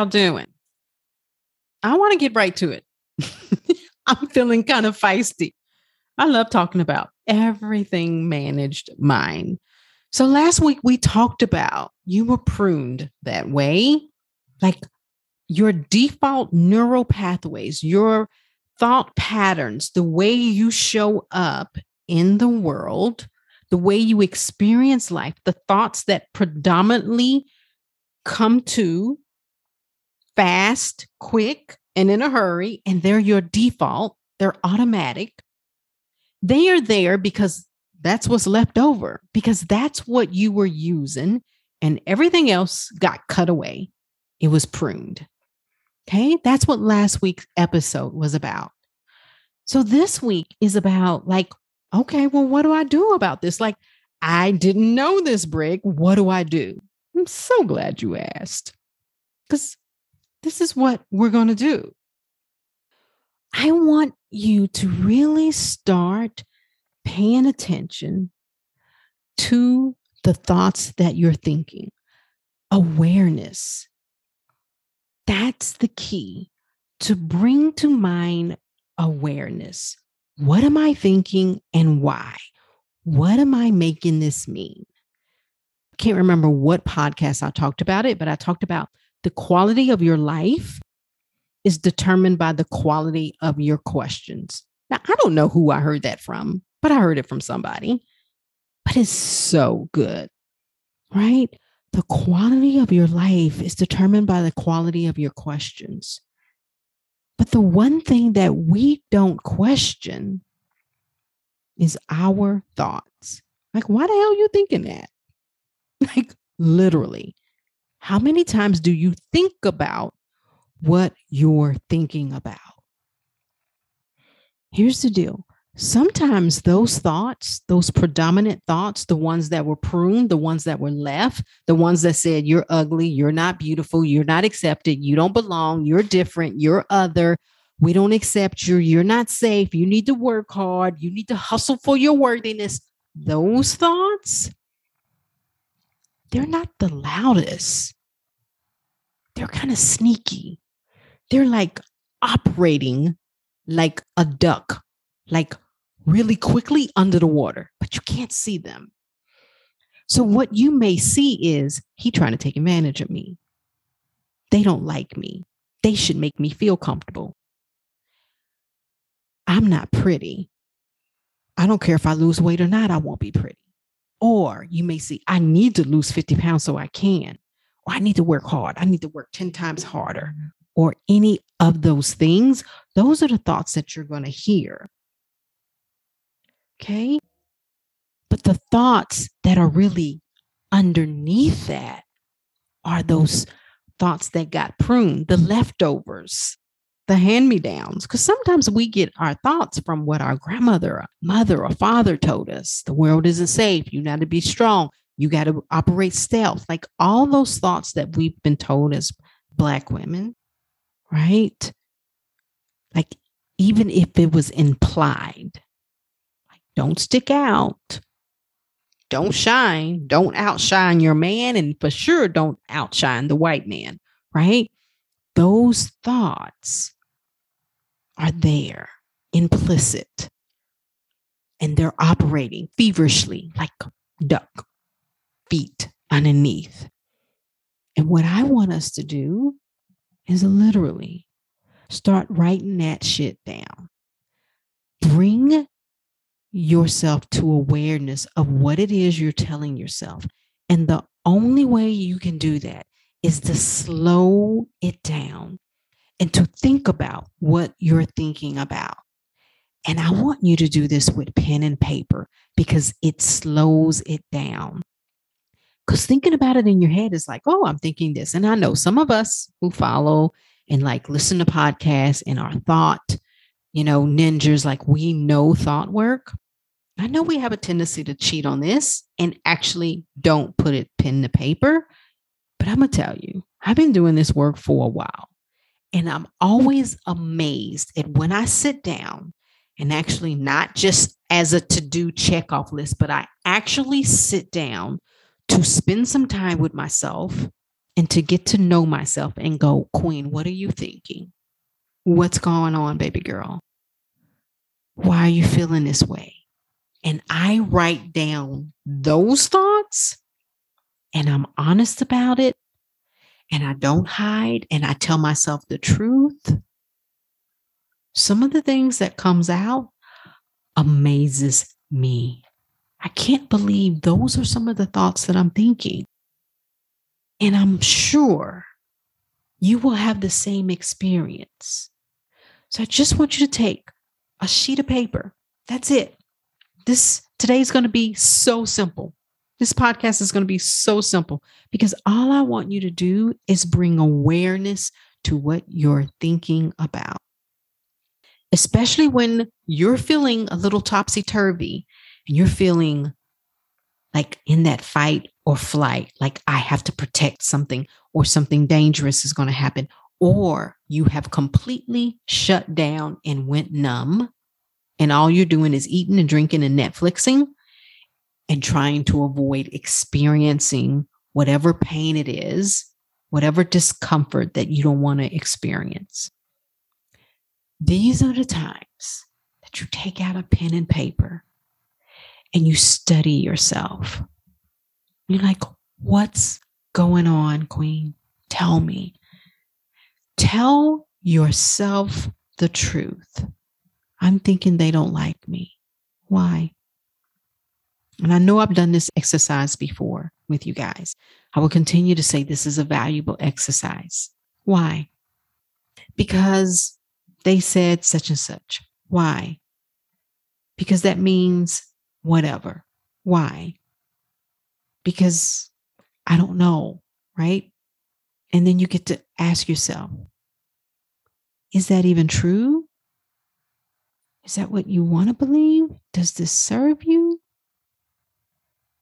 Y'all doing? I want to get right to it. I'm feeling kind of feisty. I love talking about everything managed mind. So last week we talked about you were pruned that way, like your default neural pathways, your thought patterns, the way you show up in the world, the way you experience life, the thoughts that predominantly come to fast, quick, and in a hurry, and they're your default, they're automatic. They are there because that's what's left over, because that's what you were using, and everything else got cut away. It was pruned. Okay, that's what last week's episode was about. So this week is about like, okay, well, what do I do about this? Like, I didn't know this, Brig. What do I do? I'm so glad you asked because this is what we're going to do. I want you to really start paying attention to the thoughts that you're thinking. Awareness. That's the key to bring to mind awareness. What am I thinking and why? What am I making this mean? I can't remember what podcast I talked about it, but I talked about the quality of your life is determined by the quality of your questions. Now, I don't know who I heard that from, but I heard it from somebody. But it's so good, right? The quality of your life is determined by the quality of your questions. But the one thing that we don't question is our thoughts. Like, why the hell are you thinking that? Like literally. How many times do you think about what you're thinking about? Here's the deal. Sometimes those thoughts, those predominant thoughts, the ones that were pruned, the ones that were left, the ones that said, you're ugly, you're not beautiful, you're not accepted, you don't belong, you're different, you're other, we don't accept you, you're not safe, you need to work hard, you need to hustle for your worthiness. Those thoughts they're not the loudest. They're kind of sneaky. They're like operating like a duck, like really quickly under the water, but you can't see them. So, what you may see is he trying to take advantage of me. They don't like me. They should make me feel comfortable. I'm not pretty. I don't care if I lose weight or not, I won't be pretty. Or you may see, I need to lose 50 pounds so I can, or I need to work hard. I need to work 10 times harder, or any of those things. Those are the thoughts that you're going to hear. Okay. But the thoughts that are really underneath that are those thoughts that got pruned, the leftovers, the hand me downs, because sometimes we get our thoughts from what our grandmother, mother, or father told us. The world isn't safe. You got to be strong. You got to operate stealth. Like all those thoughts that we've been told as Black women, right? Like even if it was implied, like don't stick out, don't shine, don't outshine your man, and for sure don't outshine the white man, right? Those thoughts are there, implicit, and they're operating feverishly like duck feet underneath. And what I want us to do is literally start writing that shit down. Bring yourself to awareness of what it is you're telling yourself. And the only way you can do that is to slow it down and to think about what you're thinking about. And I want you to do this with pen and paper because it slows it down. Because thinking about it in your head is like, oh, I'm thinking this. And I know some of us who follow and like listen to podcasts and our thought, you know, ninjas, like we know thought work. I know we have a tendency to cheat on this and actually don't put it pen to paper. But I'm going to tell you, I've been doing this work for a while. And I'm always amazed at when I sit down and actually not just as a to do check off list, but I actually sit down to spend some time with myself and to get to know myself and go, Queen, what are you thinking? What's going on, baby girl? Why are you feeling this way? And I write down those thoughts and I'm honest about it and I don't hide and I tell myself the truth. Some of the things that comes out amazes me. I can't believe those are some of the thoughts that I'm thinking. And I'm sure you will have the same experience. So I just want you to take a sheet of paper. That's it. This today is going to be so simple. This podcast is going to be so simple because all I want you to do is bring awareness to what you're thinking about. Especially when you're feeling a little topsy turvy and you're feeling like in that fight or flight, like I have to protect something or something dangerous is going to happen, or you have completely shut down and went numb, and all you're doing is eating and drinking and Netflixing and trying to avoid experiencing whatever pain it is, whatever discomfort that you don't want to experience. These are the times that you take out a pen and paper and you study yourself. You're like, what's going on, Queen? Tell me. Tell yourself the truth. I'm thinking they don't like me. Why? And I know I've done this exercise before with you guys. I will continue to say this is a valuable exercise. Why? Because they said such and such. Why? Because that means whatever. Why? Because I don't know, right? And then you get to ask yourself, is that even true? Is that what you want to believe? Does this serve you?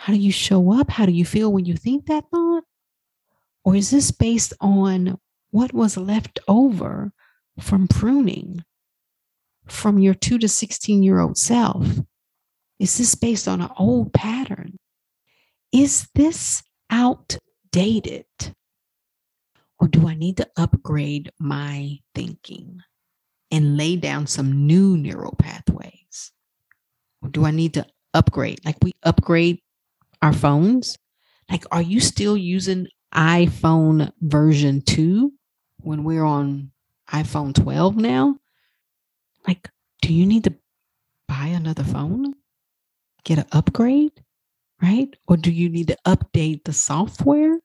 How do you show up? How do you feel when you think that thought? Or is this based on what was left over from pruning from your two to 16 year old self? Is this based on an old pattern? Is this outdated? Or do I need to upgrade my thinking and lay down some new neural pathways? Or do I need to upgrade? Like we upgrade our phones? Like, are you still using iPhone version 2 when we're on iPhone 12 now? Like, do you need to buy another phone? Get an upgrade? Right? Or do you need to update the software?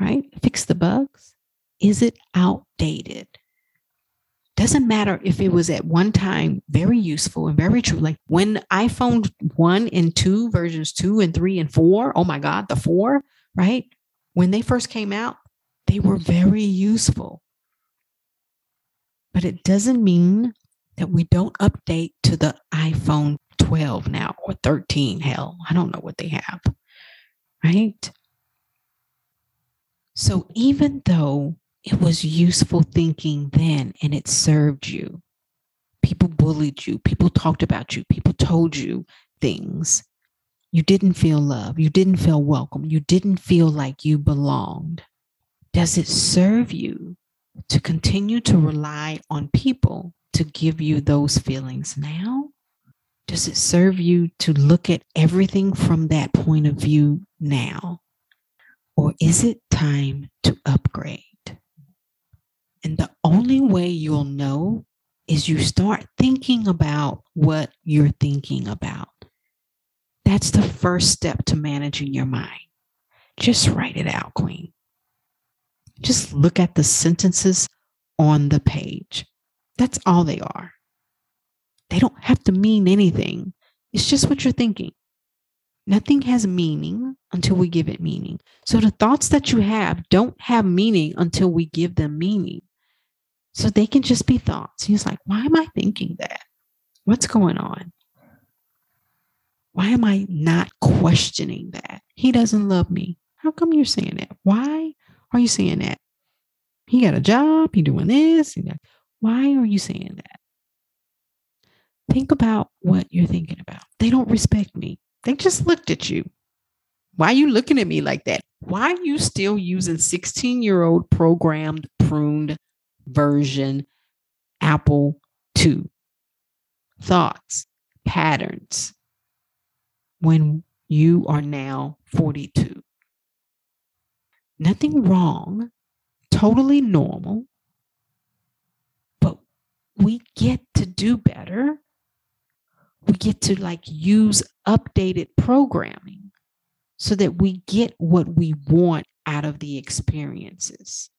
Right? Fix the bugs? Is it outdated? Doesn't matter if it was at one time very useful and very true. Like when iPhone 1 and 2, versions 2 and 3 and 4, oh my God, the 4, right? When they first came out, they were very useful. But it doesn't mean that we don't update to the iPhone 12 now or 13. Hell, I don't know what they have, right? So even though it was useful thinking then and it served you. People bullied you, people talked about you, people told you things. You didn't feel love, you didn't feel welcome, you didn't feel like you belonged. Does it serve you to continue to rely on people to give you those feelings now? Does it serve you to look at everything from that point of view now? Or is it time to upgrade? And the only way you'll know is you start thinking about what you're thinking about. That's the first step to managing your mind. Just write it out, Queen. Just look at the sentences on the page. That's all they are. They don't have to mean anything, it's just what you're thinking. Nothing has meaning until we give it meaning. So the thoughts that you have don't have meaning until we give them meaning. So they can just be thoughts. He's like, why am I thinking that? What's going on? Why am I not questioning that? He doesn't love me. How come you're saying that? Why are you saying that? He got a job, he doing this. He got, why are you saying that? Think about what you're thinking about. They don't respect me. They just looked at you. Why are you looking at me like that? Why are you still using 16 year old programmed, pruned version Apple II? Thoughts, patterns, when you are now 42. Nothing wrong, totally normal, but we get to do better we get to like use updated programming so that we get what we want out of the experiences.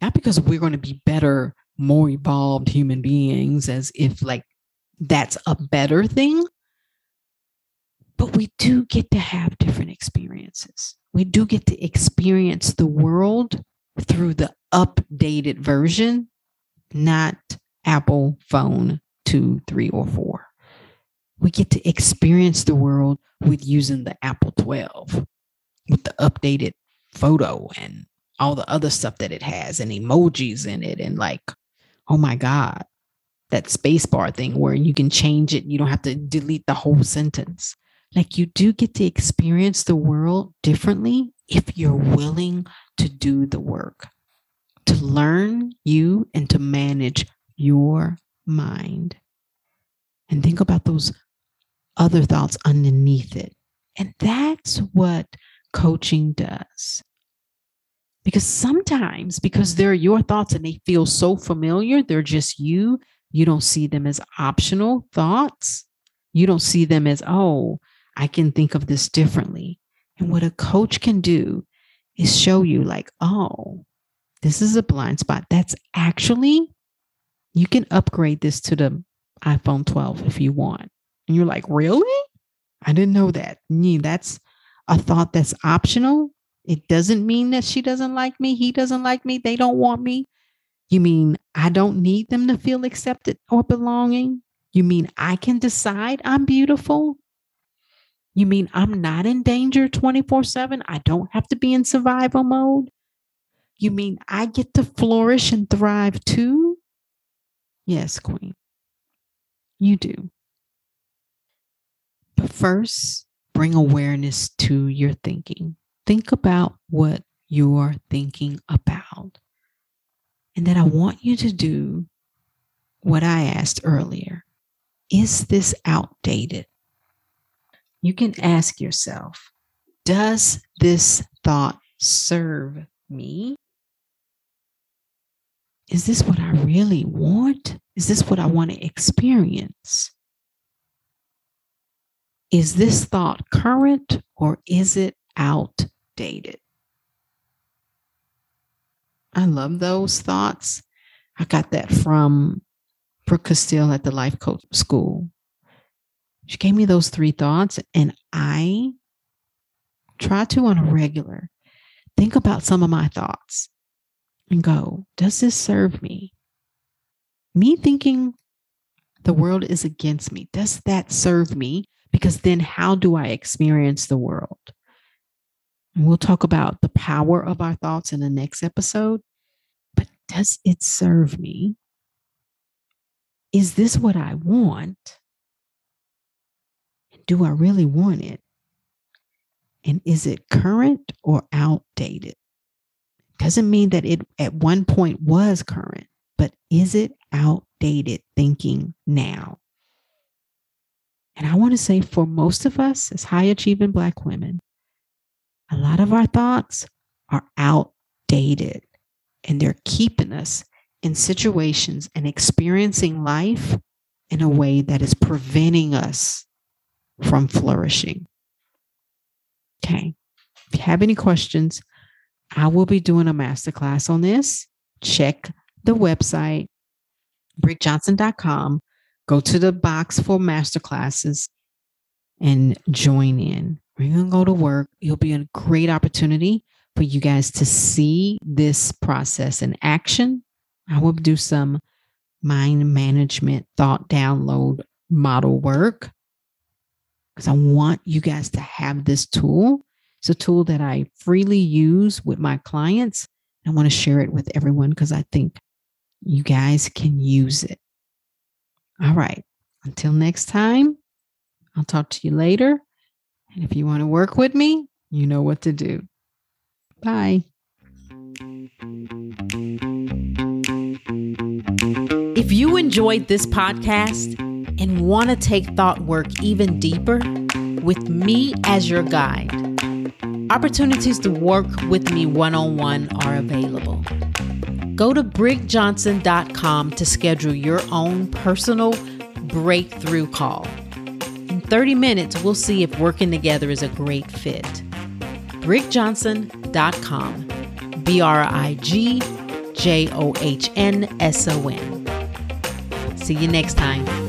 Not because we're going to be better, more evolved human beings, as if like that's a better thing, but we do get to have different experiences. We do get to experience the world through the updated version, not Apple phone two, three, or four. We get to experience the world with using the Apple 12 with the updated photo and all the other stuff that it has and emojis in it and like oh my god that spacebar thing where you can change it you don't have to delete the whole sentence like you do get to experience the world differently if you're willing to do the work to learn you and to manage your mind and think about those other thoughts underneath it. And that's what coaching does. Because sometimes, because they're your thoughts and they feel so familiar, they're just you, you don't see them as optional thoughts. You don't see them as, oh, I can think of this differently. And what a coach can do is show you, like, oh, this is a blind spot. That's actually, you can upgrade this to the iPhone 12 if you want. And you're like, really? I didn't know that. That's a thought that's optional. It doesn't mean that she doesn't like me. He doesn't like me. They don't want me. You mean I don't need them to feel accepted or belonging? You mean I can decide I'm beautiful? You mean I'm not in danger 24 7? I don't have to be in survival mode? You mean I get to flourish and thrive too? Yes, Queen. You do. But first, bring awareness to your thinking. Think about what you're thinking about. And then I want you to do what I asked earlier Is this outdated? You can ask yourself Does this thought serve me? Is this what I really want? Is this what I want to experience? Is this thought current or is it outdated? I love those thoughts. I got that from Brooke Castillo at the Life Coach School. She gave me those three thoughts, and I try to, on a regular, think about some of my thoughts and go, does this serve me? me thinking the world is against me, does that serve me? Because then how do I experience the world? We'll talk about the power of our thoughts in the next episode. But does it serve me? Is this what I want? Do I really want it? And is it current or outdated? Doesn't mean that it at one point was current, but is it outdated thinking now. And I want to say for most of us as high achieving Black women, a lot of our thoughts are outdated and they're keeping us in situations and experiencing life in a way that is preventing us from flourishing. Okay. If you have any questions, I will be doing a masterclass on this. Check the website brigjohnson.com, go to the box for masterclasses, and join in. We're going to go to work. It'll be a great opportunity for you guys to see this process in action. I will do some mind management thought download model work because I want you guys to have this tool. It's a tool that I freely use with my clients. I want to share it with everyone because I think you guys can use it. All right. Until next time, I'll talk to you later. And if you want to work with me, you know what to do. Bye. If you enjoyed this podcast and want to take thought work even deeper with me as your guide, opportunities to work with me one on one are available. Go to brigjohnson.com to schedule your own personal breakthrough call. In 30 minutes, we'll see if working together is a great fit. brigjohnson.com. B R I G J O H N S O N. See you next time.